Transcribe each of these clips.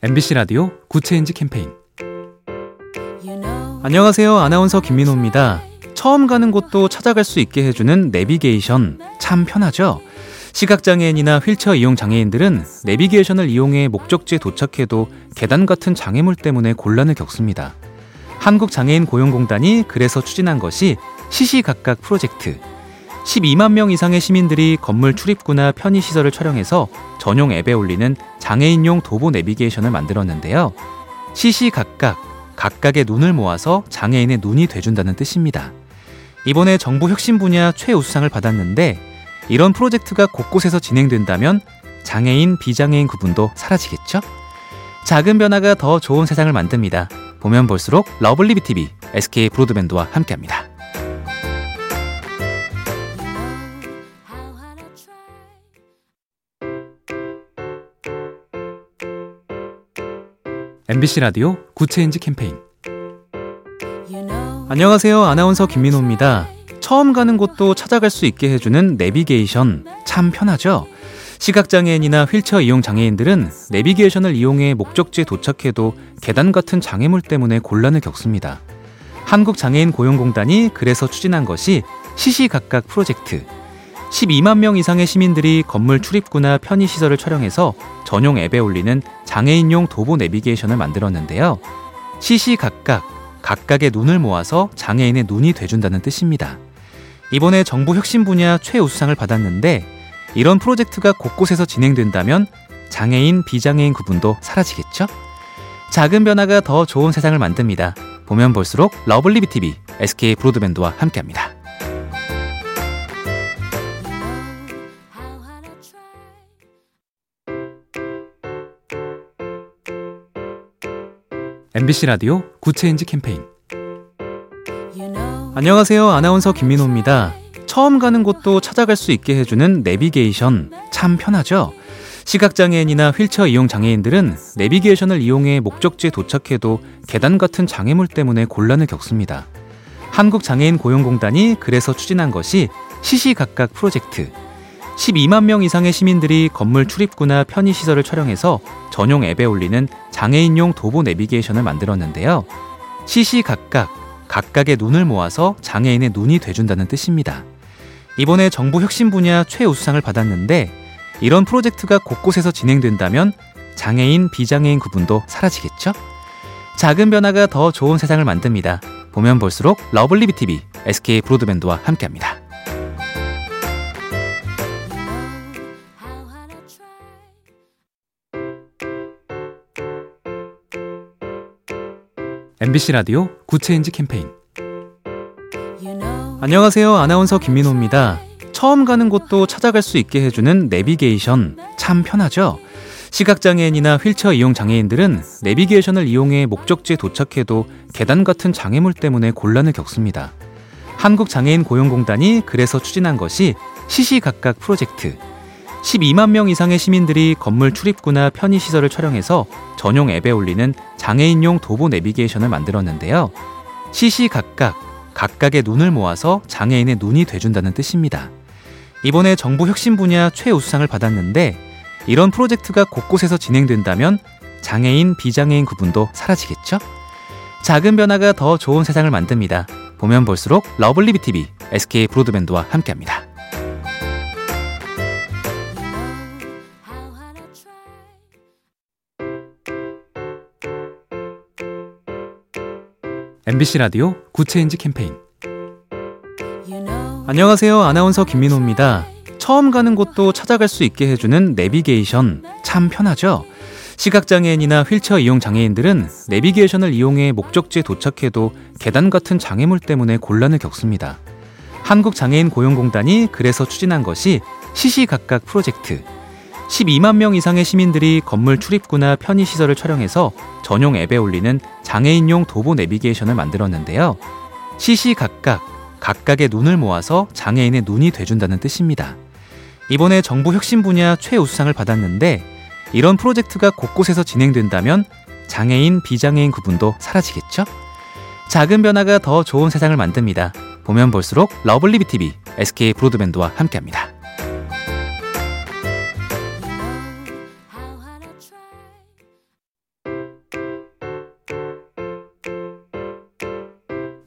MBC 라디오 Good Change 캠페인 안녕하세요. 아나운서 김민호입니다. 처음 가는 곳도 찾아갈 수 있게 해주는 내비게이션 참 편하죠? 시각장애인이나 휠체어 이용 장애인들은 내비게이션을 이용해 목적지에 도착해도 계단 같은 장애물 때문에 곤란을 겪습니다. 한국장애인 고용공단이 그래서 추진한 것이 시시각각 프로젝트. 12만 명 이상의 시민들이 건물 출입구나 편의시설을 촬영해서 전용 앱에 올리는 장애인용 도보 내비게이션을 만들었는데요. 시시각각, 각각의 눈을 모아서 장애인의 눈이 돼준다는 뜻입니다. 이번에 정부 혁신 분야 최우수상을 받았는데 이런 프로젝트가 곳곳에서 진행된다면 장애인, 비장애인 구분도 사라지겠죠? 작은 변화가 더 좋은 세상을 만듭니다. 보면 볼수록 lovely B tv SK 브로드밴드와 함께합니다. MBC 라디오 Good Change 캠페인 안녕하세요. 아나운서 김민호입니다. 처음 가는 곳도 찾아갈 수 있게 해주는 내비게이션 참 편하죠? 시각장애인이나 휠체어 이용 장애인들은 내비게이션을 이용해 목적지에 도착해도 계단 같은 장애물 때문에 곤란을 겪습니다. 한국장애인 고용공단이 그래서 추진한 것이 시시각각 프로젝트. 12만 명 이상의 시민들이 건물 출입구나 편의시설을 촬영해서 전용 앱에 올리는 장애인용 도보 내비게이션을 만들었는데요. 시시각각, 각각의 눈을 모아서 장애인의 눈이 돼준다는 뜻입니다. 이번에 정부 혁신 분야 최우수상을 받았는데 이런 프로젝트가 곳곳에서 진행된다면 장애인, 비장애인 구분도 사라지겠죠? 작은 변화가 더 좋은 세상을 만듭니다. 보면 볼수록 lovely B tv SK 브로드밴드와 함께합니다. MBC 라디오 Good Change 캠페인 안녕하세요. 아나운서 김민호입니다. 처음 가는 곳도 찾아갈 수 있게 해주는 내비게이션 참 편하죠? 시각장애인이나 휠체어 이용 장애인들은 내비게이션을 이용해 목적지에 도착해도 계단 같은 장애물 때문에 곤란을 겪습니다. 한국장애인 고용공단이 그래서 추진한 것이 시시각각 프로젝트. 12만 명 이상의 시민들이 건물 출입구나 편의시설을 촬영해서 전용 앱에 올리는 장애인용 도보 내비게이션을 만들었는데요. 시시각각, 각각의 눈을 모아서 장애인의 눈이 돼준다는 뜻입니다. 이번에 정부 혁신 분야 최우수상을 받았는데 이런 프로젝트가 곳곳에서 진행된다면 장애인, 비장애인 구분도 사라지겠죠? 작은 변화가 더 좋은 세상을 만듭니다. 보면 볼수록 lovely B tv SK 브로드밴드와 함께합니다. MBC 라디오 Good Change 캠페인 안녕하세요. 아나운서 김민호입니다. 처음 가는 곳도 찾아갈 수 있게 해주는 내비게이션 참 편하죠? 시각장애인이나 휠체어 이용 장애인들은 내비게이션을 이용해 목적지에 도착해도 계단 같은 장애물 때문에 곤란을 겪습니다. 한국장애인 고용공단이 그래서 추진한 것이 시시각각 프로젝트. 12만 명 이상의 시민들이 건물 출입구나 편의시설을 촬영해서 전용 앱에 올리는 장애인용 도보 내비게이션을 만들었는데요. 시시각각, 각각의 눈을 모아서 장애인의 눈이 돼준다는 뜻입니다. 이번에 정부 혁신 분야 최우수상을 받았는데 이런 프로젝트가 곳곳에서 진행된다면 장애인, 비장애인 구분도 사라지겠죠? 작은 변화가 더 좋은 세상을 만듭니다. 보면 볼수록 lovely B tv SK 브로드밴드와 함께합니다. MBC 라디오 Good Change 캠페인 안녕하세요. 아나운서 김민호입니다. 처음 가는 곳도 찾아갈 수 있게 해주는 내비게이션 참 편하죠? 시각장애인이나 휠체어 이용 장애인들은 내비게이션을 이용해 목적지에 도착해도 계단 같은 장애물 때문에 곤란을 겪습니다. 한국장애인 고용공단이 그래서 추진한 것이 시시각각 프로젝트. 12만 명 이상의 시민들이 건물 출입구나 편의시설을 촬영해서 전용 앱에 올리는 장애인용 도보 내비게이션을 만들었는데요. 시시각각, 각각의 눈을 모아서 장애인의 눈이 돼준다는 뜻입니다. 이번에 정부 혁신 분야 최우수상을 받았는데 이런 프로젝트가 곳곳에서 진행된다면 장애인, 비장애인 구분도 사라지겠죠? 작은 변화가 더 좋은 세상을 만듭니다. 보면 볼수록 lovely B tv SK 브로드밴드와 함께합니다.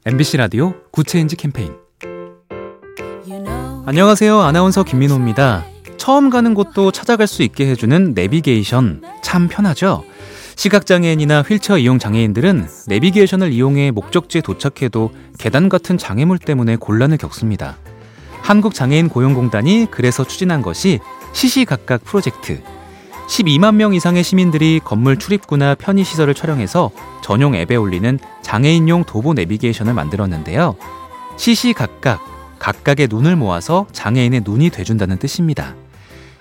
MBC 라디오 Good Change 캠페인 안녕하세요. 아나운서 김민호입니다. 처음 가는 곳도 찾아갈 수 있게 해주는 내비게이션 참 편하죠? 시각장애인이나 휠체어 이용 장애인들은 내비게이션을 이용해 목적지에 도착해도 계단 같은 장애물 때문에 곤란을 겪습니다. 한국장애인 고용공단이 그래서 추진한 것이 시시각각 프로젝트. 12만 명 이상의 시민들이 건물 출입구나 편의시설을 촬영해서 전용 앱에 올리는 장애인용 도보 내비게이션을 만들었는데요. 시시각각, 각각의 눈을 모아서 장애인의 눈이 돼준다는 뜻입니다.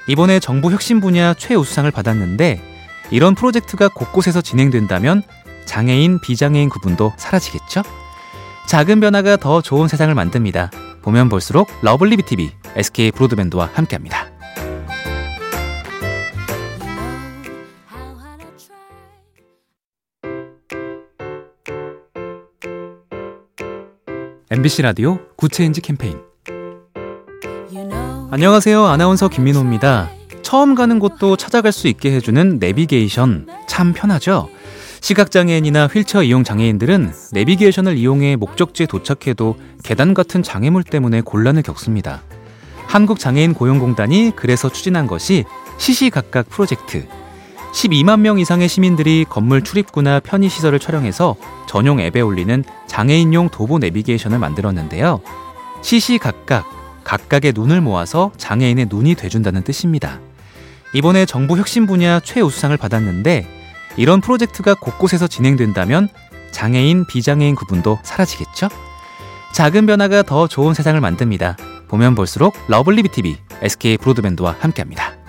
이번에 정부 혁신 분야 최우수상을 받았는데 이런 프로젝트가 곳곳에서 진행된다면 장애인, 비장애인 구분도 사라지겠죠? 작은 변화가 더 좋은 세상을 만듭니다. 보면 볼수록 lovely B tv SK 브로드밴드와 함께합니다. MBC 라디오 Good Change 캠페인 안녕하세요. 아나운서 김민호입니다. 처음 가는 곳도 찾아갈 수 있게 해주는 내비게이션 참 편하죠? 시각장애인이나 휠체어 이용 장애인들은 내비게이션을 이용해 목적지에 도착해도 계단 같은 장애물 때문에 곤란을 겪습니다. 한국장애인 고용공단이 그래서 추진한 것이 시시각각 프로젝트. 12만 명 이상의 시민들이 건물 출입구나 편의시설을 촬영해서 전용 앱에 올리는 장애인용 도보 내비게이션을 만들었는데요. 시시각각, 각각의 눈을 모아서 장애인의 눈이 돼준다는 뜻입니다. 이번에 정부 혁신 분야 최우수상을 받았는데 이런 프로젝트가 곳곳에서 진행된다면 장애인, 비장애인 구분도 사라지겠죠? 작은 변화가 더 좋은 세상을 만듭니다. 보면 볼수록 lovely B tv SK 브로드밴드와 함께합니다.